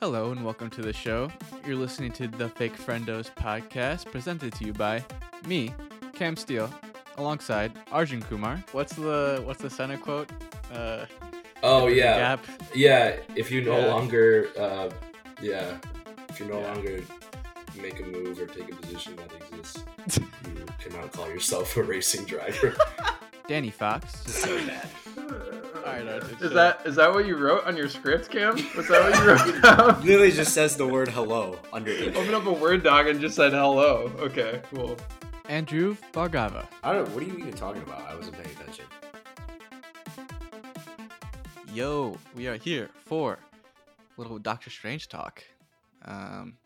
Hello and welcome to the show. You're listening to the Fake Friendos podcast presented to you by me, Cam Steele, alongside Arjun Kumar. What's the what's the Senna quote? Uh, Oh yeah, Gap. yeah. If you no Yeah. longer, uh, yeah, if you no Yeah. longer make a move or take a position that exists, you cannot call yourself a racing driver. Danny Fox. so bad. Alright, Arjun, Is so- that is that what you wrote on your script, Cam? Was that what you wrote down? Literally just says the word hello underneath. Open up a Word doc and just said hello. Okay, cool. Andrew Bargava. I don't know. What are you even talking about? I wasn't paying attention. Yo, we are here for a little Doctor Strange talk. Um,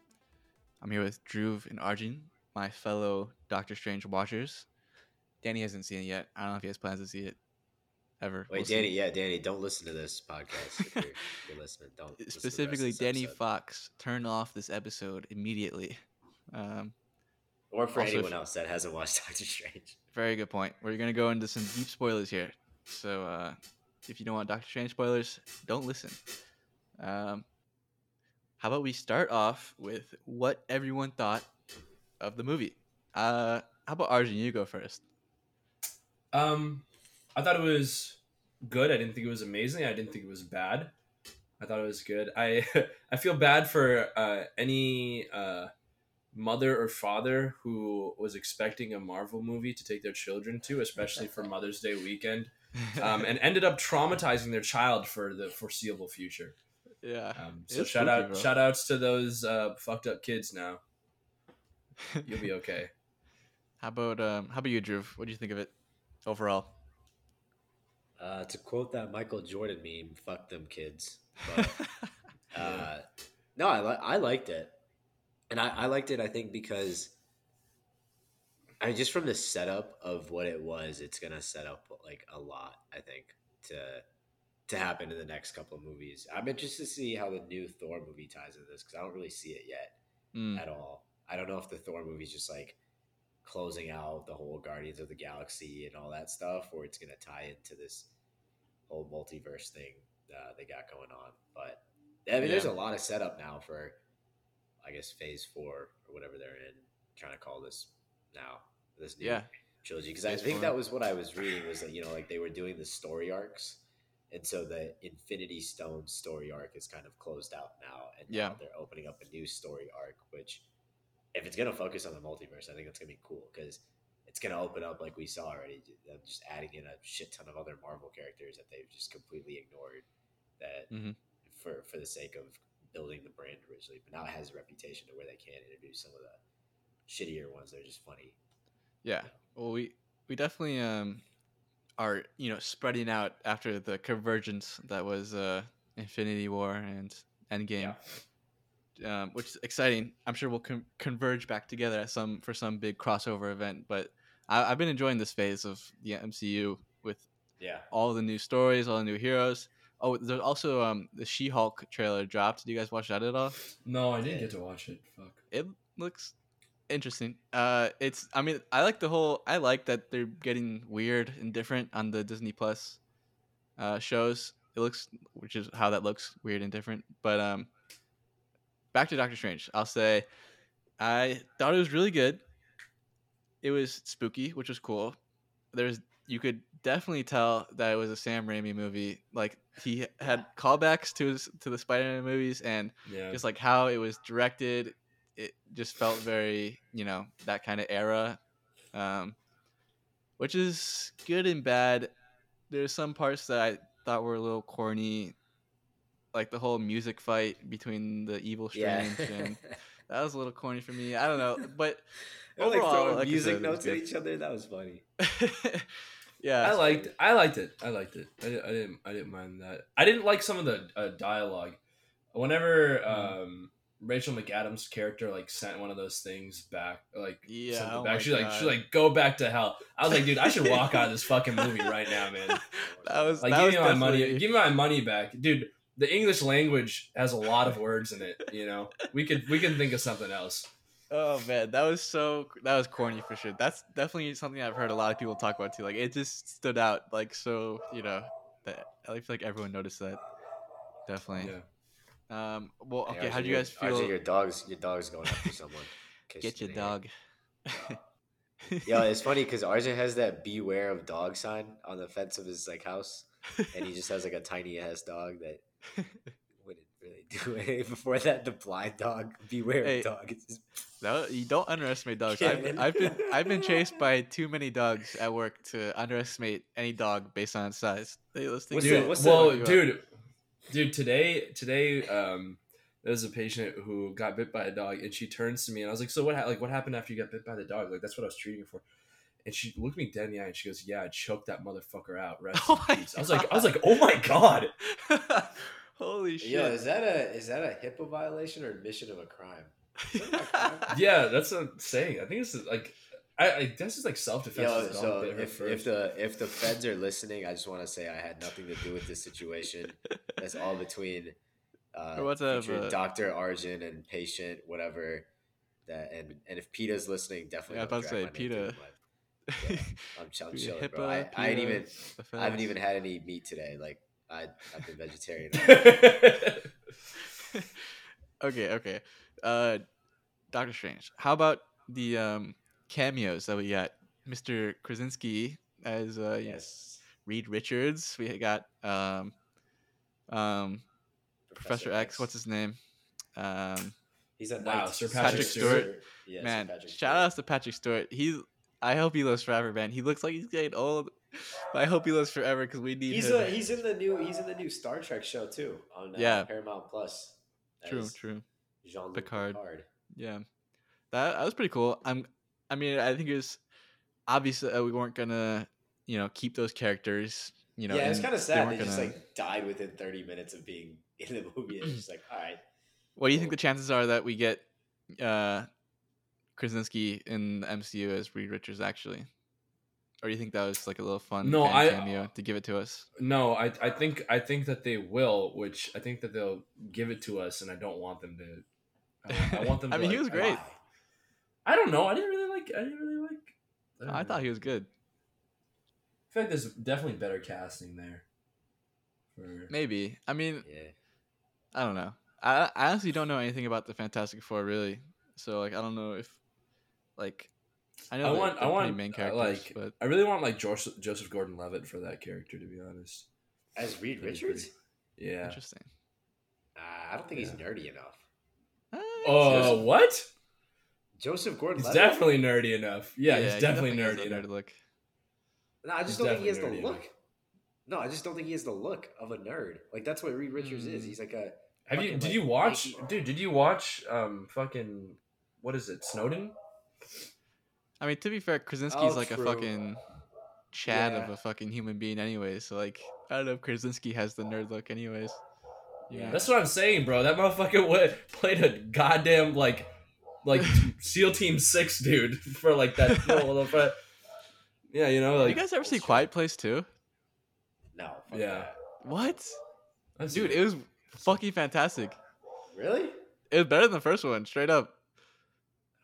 I'm here with Dhruv and Arjun, my fellow Doctor Strange watchers. Danny hasn't seen it yet. I don't know if he has plans to see it ever. Wait, We'll see. Danny. Yeah, Danny. Don't listen to this podcast. If you're, if you're listening, don't. listen to the rest of Specifically, Danny episode. Fox, turn off this episode immediately. Um, or for also anyone else that hasn't watched Doctor Strange. very good point. We're gonna go into some deep spoilers here. So uh, if you don't want Doctor Strange spoilers, don't listen. Um, how about we start off with what everyone thought of the movie? Uh, how about Arjun? You go first. Um, I thought it was good. I didn't think it was amazing. I didn't think it was bad. I thought it was good. I I feel bad for uh, any uh, mother or father who was expecting a Marvel movie to take their children to, especially for Mother's Day weekend, um, and ended up traumatizing their child for the foreseeable future. yeah. Um, so shout spooky, out, bro. shout outs to those uh, fucked up kids. Now you'll be okay. how about um, how about you, Dhruv? What do you think of it overall? Uh, to quote that Michael Jordan meme, "Fuck them kids." But, uh, no, I li- I liked it, and I, I liked it. I think because I just from the setup of what it was, it's gonna set up like a lot. I think to to happen in the next couple of movies. I'm interested to see how the new Thor movie ties into this because I don't really see it yet Mm, at all. I don't know if the Thor movie's just like closing out the whole Guardians of the Galaxy and all that stuff, or it's gonna tie into this whole multiverse thing uh, they got going on. But I mean, there's a lot of setup now for, I guess, Phase Four or whatever they're in, trying to call this now this new Yeah. trilogy. Because I think four. that was what I was reading was that you know like they were doing the story arcs. And so the Infinity Stone story arc is kind of closed out now, and Yeah. now they're opening up a new story arc, which if it's gonna focus on the multiverse, I think it's gonna be cool because it's gonna open up like we saw already, just adding in a shit ton of other Marvel characters that they've just completely ignored that Mhm. for for the sake of building the brand originally. But now it has a reputation to where they can introduce some of the shittier ones that are just funny. Yeah. Well, we we definitely um are you know spreading out after the convergence that was uh Infinity War and Endgame, um, which is exciting. I'm sure we'll con- converge back together at some for some big crossover event. But I, I've been enjoying this phase of the MCU with Yeah. all the new stories, all the new heroes. Oh, there's also um the She-Hulk trailer dropped. Did you guys watch that at all? No, I didn't get to watch it. Fuck. it looks interesting. Uh, it's I mean I like the whole I like that they're getting weird and different on the Disney Plus uh, shows. It looks which is how that looks weird and different. But um, back to Doctor Strange. I'll say I thought it was really good. It was spooky, which was cool. There's you could definitely tell that it was a Sam Raimi movie. Like he had callbacks to his to the Spider-Man movies and Yeah. just like how it was directed it just felt very you know that kind of era um which is good and bad there's some parts that i thought were a little corny like the whole music fight between the evil Yeah. strange and that was a little corny for me i don't know but They're, like overall, throwing like music said, notes at each other. That was funny. yeah I liked I liked it. I liked it. I, I didn't I didn't mind that. I didn't like some of the uh, dialogue. Whenever Mm. um, Rachel McAdams' character like sent one of those things back, like Yeah, sent oh back. my She's like she's God. like go back to hell. I was like, dude, I should walk out of this fucking movie right now, man. that was Like that give was me my money, give me my money back, dude. The English language has a lot of words in it. You know, we could we can think of something else. Oh man, that was so that was corny for sure. That's definitely something I've heard a lot of people talk about too. Like it just stood out like so, you know, that I feel like everyone noticed that. Definitely. Yeah. Um. Well, Hey, okay. How do you guys feel? RJ, your dog's your dog's going after someone. Get your dog. yeah, it's funny because RJ has that "Beware of Dog" sign on the fence of his like house, and he just has like a tiny ass dog that wouldn't really do anything. Before that, the blind dog, "Beware Hey. of Dog." Just, No, you don't underestimate dogs. I've, I've been I've been chased by too many dogs at work to underestimate any dog based on its size. They, those things What's the- dude, what's well, dude, dude, today, today, um, there's a patient who got bit by a dog, and she turns to me, and I was like, "So what? ha- Like, what happened after you got bit by the dog? Like, that's what I was treating you for." And she looked me dead in the eye, and she goes, "Yeah, I choked that motherfucker out." Rest Oh in peace. I was like, I was like, "Oh my god!" Holy shit! yo, is that a is that a HIPAA violation or admission of a crime? That a crime? Yeah, that's what I'm saying. I think this is like, I, I guess it's like self defense. Yo, so if, if the if the feds are listening, I just want to say I had nothing to do with this situation. That's all between uh, Or what's up, future uh, Doctor Arjun and patient, whatever. That and and if PETA's listening, definitely. Yeah, I was don't about to say, drag my name PETA. My- Yeah, I'm, ch- I'm Dude, chilling, bro. HIPAA, I, I ain't even I haven't even had any meat today. Like I I've been vegetarian. okay, okay. Uh, Doctor Strange. How about the um cameos that we got? Mr. Krasinski as uh, yes, Reed Richards. We got um um Professor X. What's his name? Um, He's a Wow. Sir Patrick Stewart. Yeah, Sir man, Patrick shout Stewart. outs to Patrick Stewart. He's I hope he lives forever, man. He looks like he's getting old, but I hope he lives forever because we need He's him. a, he's in the new he's in the new Star Trek show too on uh, Yeah. Paramount Plus. true, true. Jean-Luc Picard. Picard. Yeah, that that was pretty cool. I'm, I mean, I think it was obviously uh, we weren't gonna, you know, keep those characters. You know, yeah, it's kind of sad. They just gonna- like died within 30 minutes of being in the movie. It's just like, all right, What do you think the chances are that we get uh Krasinski in the MCU as Reed Richards actually? Or do you think that was like a little fun No, I- cameo to give it to us? no, I, I think I think that they will, which I think that they'll give it to us, and I don't want them to. I, I want them. I mean, he was great. I don't know. I didn't really like. I didn't really like. don't I thought he was good. I feel like there's definitely better casting there. For Maybe. I mean, Yeah, I don't know. I, I honestly don't know anything about the Fantastic Four really. So like, I don't know if like I know I want- I want, main uh, characters, like- but I really want like Joseph, Joseph Gordon-Levitt for that character, to be honest. as Reed That'd Richards, pretty- Yeah. interesting. uh, I don't think he's nerdy enough. Uh, Oh, what? Joseph Gordon. Levitt. He's definitely nerdy enough. Yeah, he's he definitely, has nerdy enough. nerd look. No, I just he's don't think he has the look. enough. No, I just don't think he has the look of a nerd. Like that's what Reed Richards is. Hmm. He's like a. Have you? Did like, you watch, dude? Did you watch um fucking what is it? Snowden? I mean, to be fair, Krasinski's Oh, like true. a fucking chad of a fucking human being, anyways. So like, I don't know if Krasinski has the nerd look, anyways. Yeah. That's what I'm saying, bro. That motherfucker wa- played a goddamn like like SEAL Team Six dude for like that role. But yeah, you know, Like, you guys ever see bullshit. Quiet Place too? No. Yeah. that. What? that's- Dude, it was fucking fantastic. Really? It was better than the first one, straight up.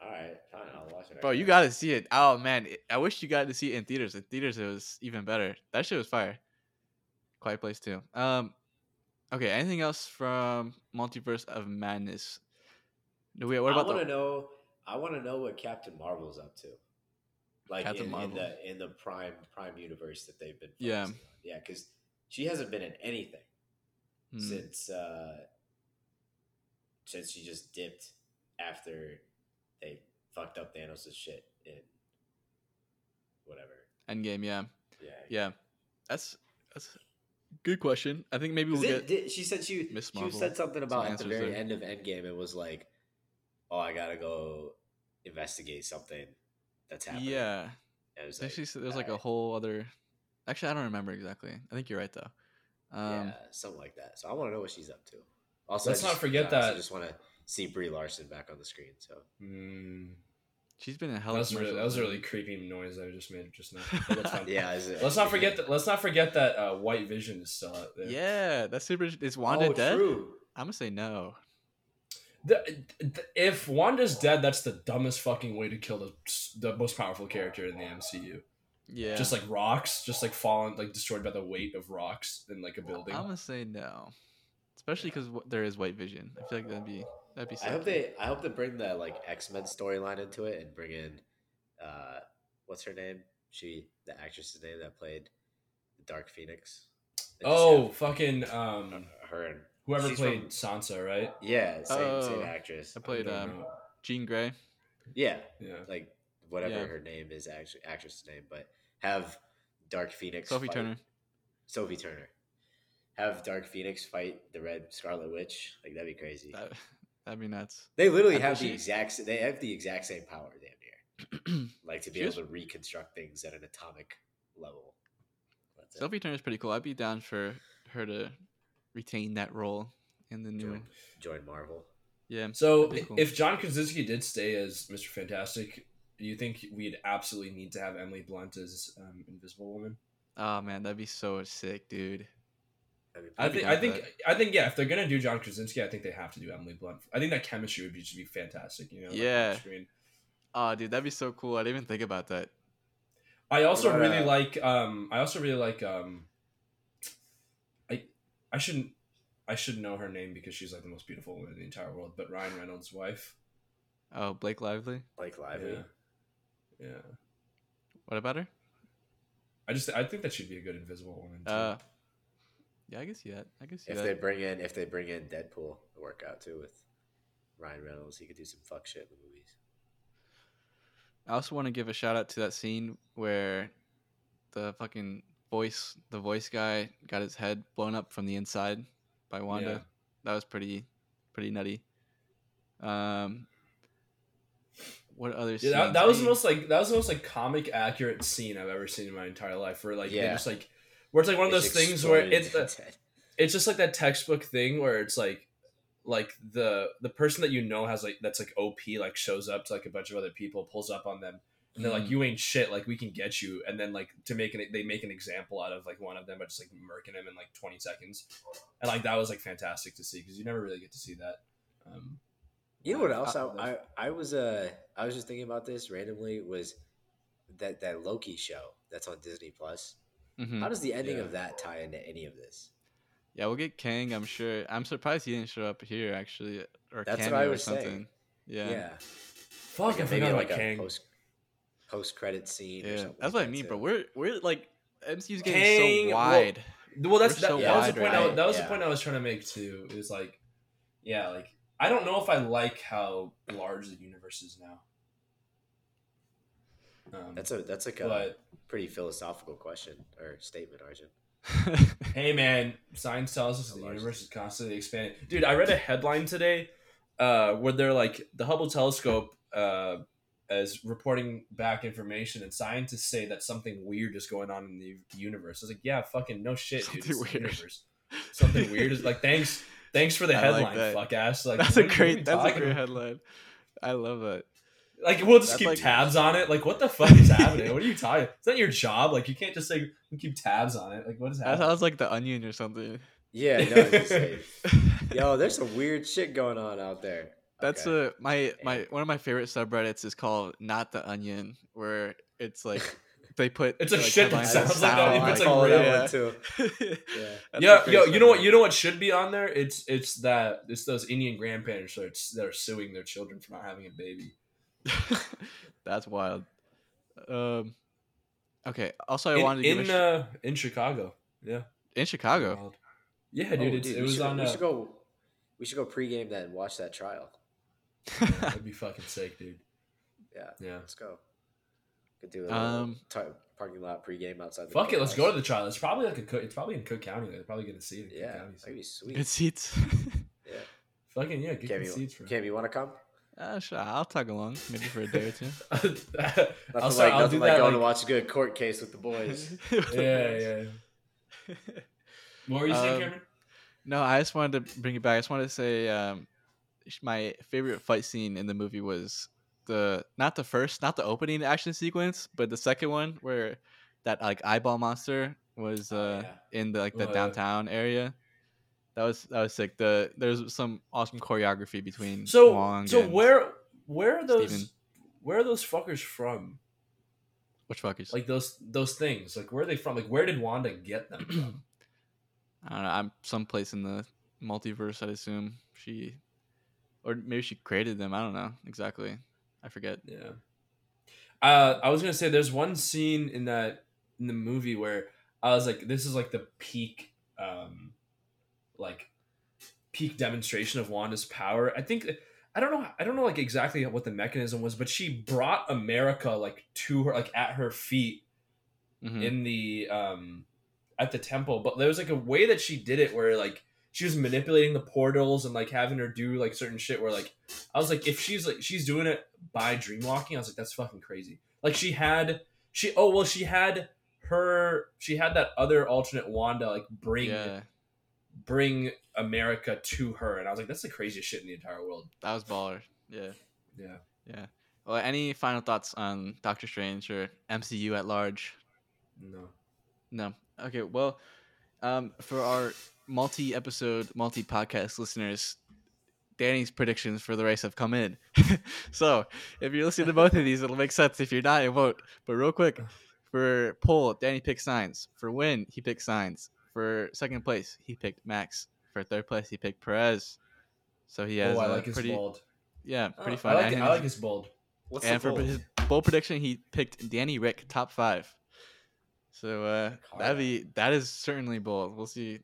All right, fine. I'll watch it. Bro, you gotta see it. Oh man, I wish you got to see it in theaters. In theaters, it was even better. That shit was fire. Quiet Place too. Um, okay. Anything else from Multiverse of Madness? No, wait. What about? I want to know. I want to know what Captain Marvel's up to. Like Captain in, in the in the Prime Prime universe that they've been. Yeah. on. Yeah, because she hasn't been in anything Hmm. since uh since she just dipped after they fucked up Thanos' shit in whatever. Endgame. Yeah. Yeah. Yeah. That's that's a good question. I think maybe we'll 'Cause get. did- she said she Miss she said something about at the very there. end of Endgame. It was like, oh, I gotta go investigate something that's happening. yeah. And it was like, Actually, there's like a whole other. Actually, I don't remember exactly. I think you're right though. Um, yeah, something like that. So I want to know what she's up to. Also, Let's I not just, forget I also that- just want to see Brie Larson back on the screen. So Mm, She's been in that hell. was really, that was a really creepy noise I just made just now. That's yeah, is it, Let's not forget that. Let's not forget that uh, White Vision is still out there. Yeah, that's super. Is Wanda oh, dead? True. I'm gonna say no. The, the- if Wanda's dead, that's the dumbest fucking way to kill the the most powerful character in the MCU. Yeah. Just like rocks, just like falling, like destroyed by the weight of rocks in like a building. I'm gonna say no. especially because there is White Vision. I feel like that'd be that'd be. I hope sick. they I hope they bring the like X Men storyline into it and bring in uh what's her name? She the actress's name that played the Dark Phoenix. They Oh, have fucking um, her and whoever played from- Sansa, right? yeah, same same Oh. actress. I played don't um, know. Jean Grey. Yeah, Yeah. like whatever Yeah. her name is, actually actress's name, but have Dark Phoenix. Sophie fight- Turner. Sophie Turner. Have Dark Phoenix fight the Red Scarlet Witch. Like that'd be crazy. That, that'd be nuts. They literally I have the exact. They have the exact same power, damn near. Like to be able to reconstruct things at an atomic level. That's it. Sophie Turner's pretty cool. I'd be down for her to retain that role in the new. join, join Marvel. Yeah. So cool. if John Krasinski did stay as Mr. Fantastic, do you think we'd absolutely need to have Emily Blunt as um, Invisible Woman? Oh man, that'd be so sick, dude. I mean, I think I think that. I think yeah, if they're gonna do John Krasinski, I think they have to do Emily Blunt. I think that chemistry would be just be fantastic. You know? like, on Yeah. screen. Oh, dude, that'd be so cool. I didn't even think about that. I also about, really uh, like. Um, I also really like. Um, I I shouldn't. I should know her name because she's like the most beautiful woman in the entire world. But Ryan Reynolds' wife. Oh, Blake Lively. Blake Lively. Yeah. Yeah. What about her? I just I think that should be a good Invisible Woman. Too. Uh, yeah, I guess see that. I guess see If that. they bring in, if they bring in Deadpool to work out too with Ryan Reynolds, he could do some fuck shit in the movies. I also want to give a shout out to that scene where the fucking voice, the voice guy, got his head blown up from the inside by Wanda. Yeah. That was pretty, pretty nutty. Um, what other? Yeah, that, that was the most like that was the most like comic accurate scene I've ever seen in my entire life. Where like they Yeah. just like where it's like one of those things where it's the, it's just like that textbook thing where it's like like the the person that you know has like that's like OP like shows up to like a bunch of other people pulls up on them and they're like Mhm. you ain't shit like we can get you and then like to make an they make an example out of like one of them by just like murking him in like 20 seconds and like that was like fantastic to see because you never really get to see that um You know what Uh, else I, uh, I I was uh I was just thinking about this randomly was that that Loki show that's on Disney Plus. Mhm. How does the ending Yeah. of that tie into any of this? Yeah, we'll get Kang. I'm sure. I'm surprised he didn't show up here actually, or That's what cameo I or was saying. something. Yeah, Yeah, fuck I Like, forgot about a Kang post post credit scene. or yeah. something That's like what I that, mean, bro. We're we're like MCU's getting Kang, so well, wide. Well, that's We're that, so that was the point. right I, that was Yeah. the point I was trying to make too. Is like, yeah, like I don't know if I like how large the universe is now. Um, That's a that's like a but pretty philosophical question or statement, Arjun. hey, man, science tells us the universe is is constantly expanding. Dude, I read a headline today uh, where they're like the Hubble telescope uh, is reporting back information, and scientists say that something weird is going on in the universe. I was like, yeah, fucking no shit, dude. Something It's the weird. universe. Something weird is like thanks. Thanks for the I headline, that. fuck ass. Like that's a are you- what are great. you That's a great about? headline. I love that. Like we'll just That's keep like- tabs on it. Like what the fuck is happening? What are you talking? Is that your job? Like you can't just say keep tabs on it. Like what is happening? That sounds like the Onion or something. Yeah, no, it's just like, yo, there's some weird shit going on out there. That's Okay. uh my my one of my favorite subreddits is called "Not the Onion," where it's like they put It's a like, shit that sounds like that, sound it's, like, real. that one too. yeah. Yeah. That's yeah, a great yo, you know what? You know what should be on there? It's it's that it's those Indian grandparents that are, that are suing their children for not having a baby. That's wild. Um. Okay. Also, I in wanted to give in, a sh- uh, in Chicago. Yeah, in Chicago. Yeah, Oh, dude, it's, dude, it we was should, on. We Uh, should go. We should go pregame that and watch that trial. that'd be fucking sick, dude. Yeah, Yeah. let's go. Could do a Um, ti- parking lot pregame outside. The Fuck it, let's go to the trial. It's probably like a Cook. It's probably in Cook County. They're probably gonna see it. In Yeah, Cook County. that'd be sweet. Good seats. Yeah, Fucking yeah, get Cam, the you, seats, bro. Cam, you want to come? Uh, sure, I'll tag along maybe for a day or two. I'll, Nothing start, like, I'll nothing do like that. going to watch a good court case with the boys. yeah, yeah. What were you saying, Um, Cameron? No, I just wanted to bring it back. I just wanted to say um, my favorite fight scene in the movie was the not the first, not the opening action sequence, but the second one where that like eyeball monster was Oh, uh, in the like the Oh, yeah. downtown area. That was that was sick. The there's some awesome choreography between So, Wong so where where are those Stephen. where are those fuckers from? which fuckers? Like those those things. Like where are they from? Like where did Wanda get them from? I don't know. I'm someplace in the multiverse. I'd assume she, or maybe she created them. I don't know exactly. I forget. Yeah. Uh, I was gonna say there's one scene in that in the movie where I was like, this is like the peak, um, like peak demonstration of Wanda's power. I think I don't know. I don't know like exactly what the mechanism was, but she brought America like to her, like at her feet Mhm. in the um at the temple. But there was like a way that she did it where like she was manipulating the portals and like having her do like certain shit where like I was like if she's like she's doing it by dreamwalking, I was like that's fucking crazy. Like she had she oh well she had her she had that other alternate Wanda like bring yeah, bring America to her and I was like that's the craziest shit in the entire world. that was baller. Yeah, Yeah. yeah. Well, any final thoughts on Doctor Strange or MCU at large? No. No. Okay. Well, um, for our multi-episode, multi-podcast listeners, Danny's predictions for the race have come in. so if you're listening to both of these, it'll make sense. If you're not, it won't. But real quick, for poll, Danny picks Sainz. For win, he picks Sainz. For second place, he picked Max. For third place, he picked Perez. So he has oh, I a like his pretty, bold. yeah, pretty Oh, fun. I like, I like his- his bold. What's and the for bold? his bold prediction, he picked Danny Rick top five. So uh, that'd be that is certainly bold. We'll see.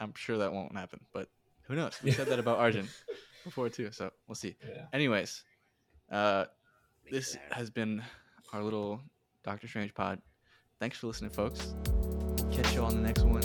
I'm sure that won't happen, but who knows? We said that about Arjun before too, so we'll see. Yeah. Anyways, uh, this has been our little Doctor Strange pod. Thanks for listening, folks. Catch you on the next one.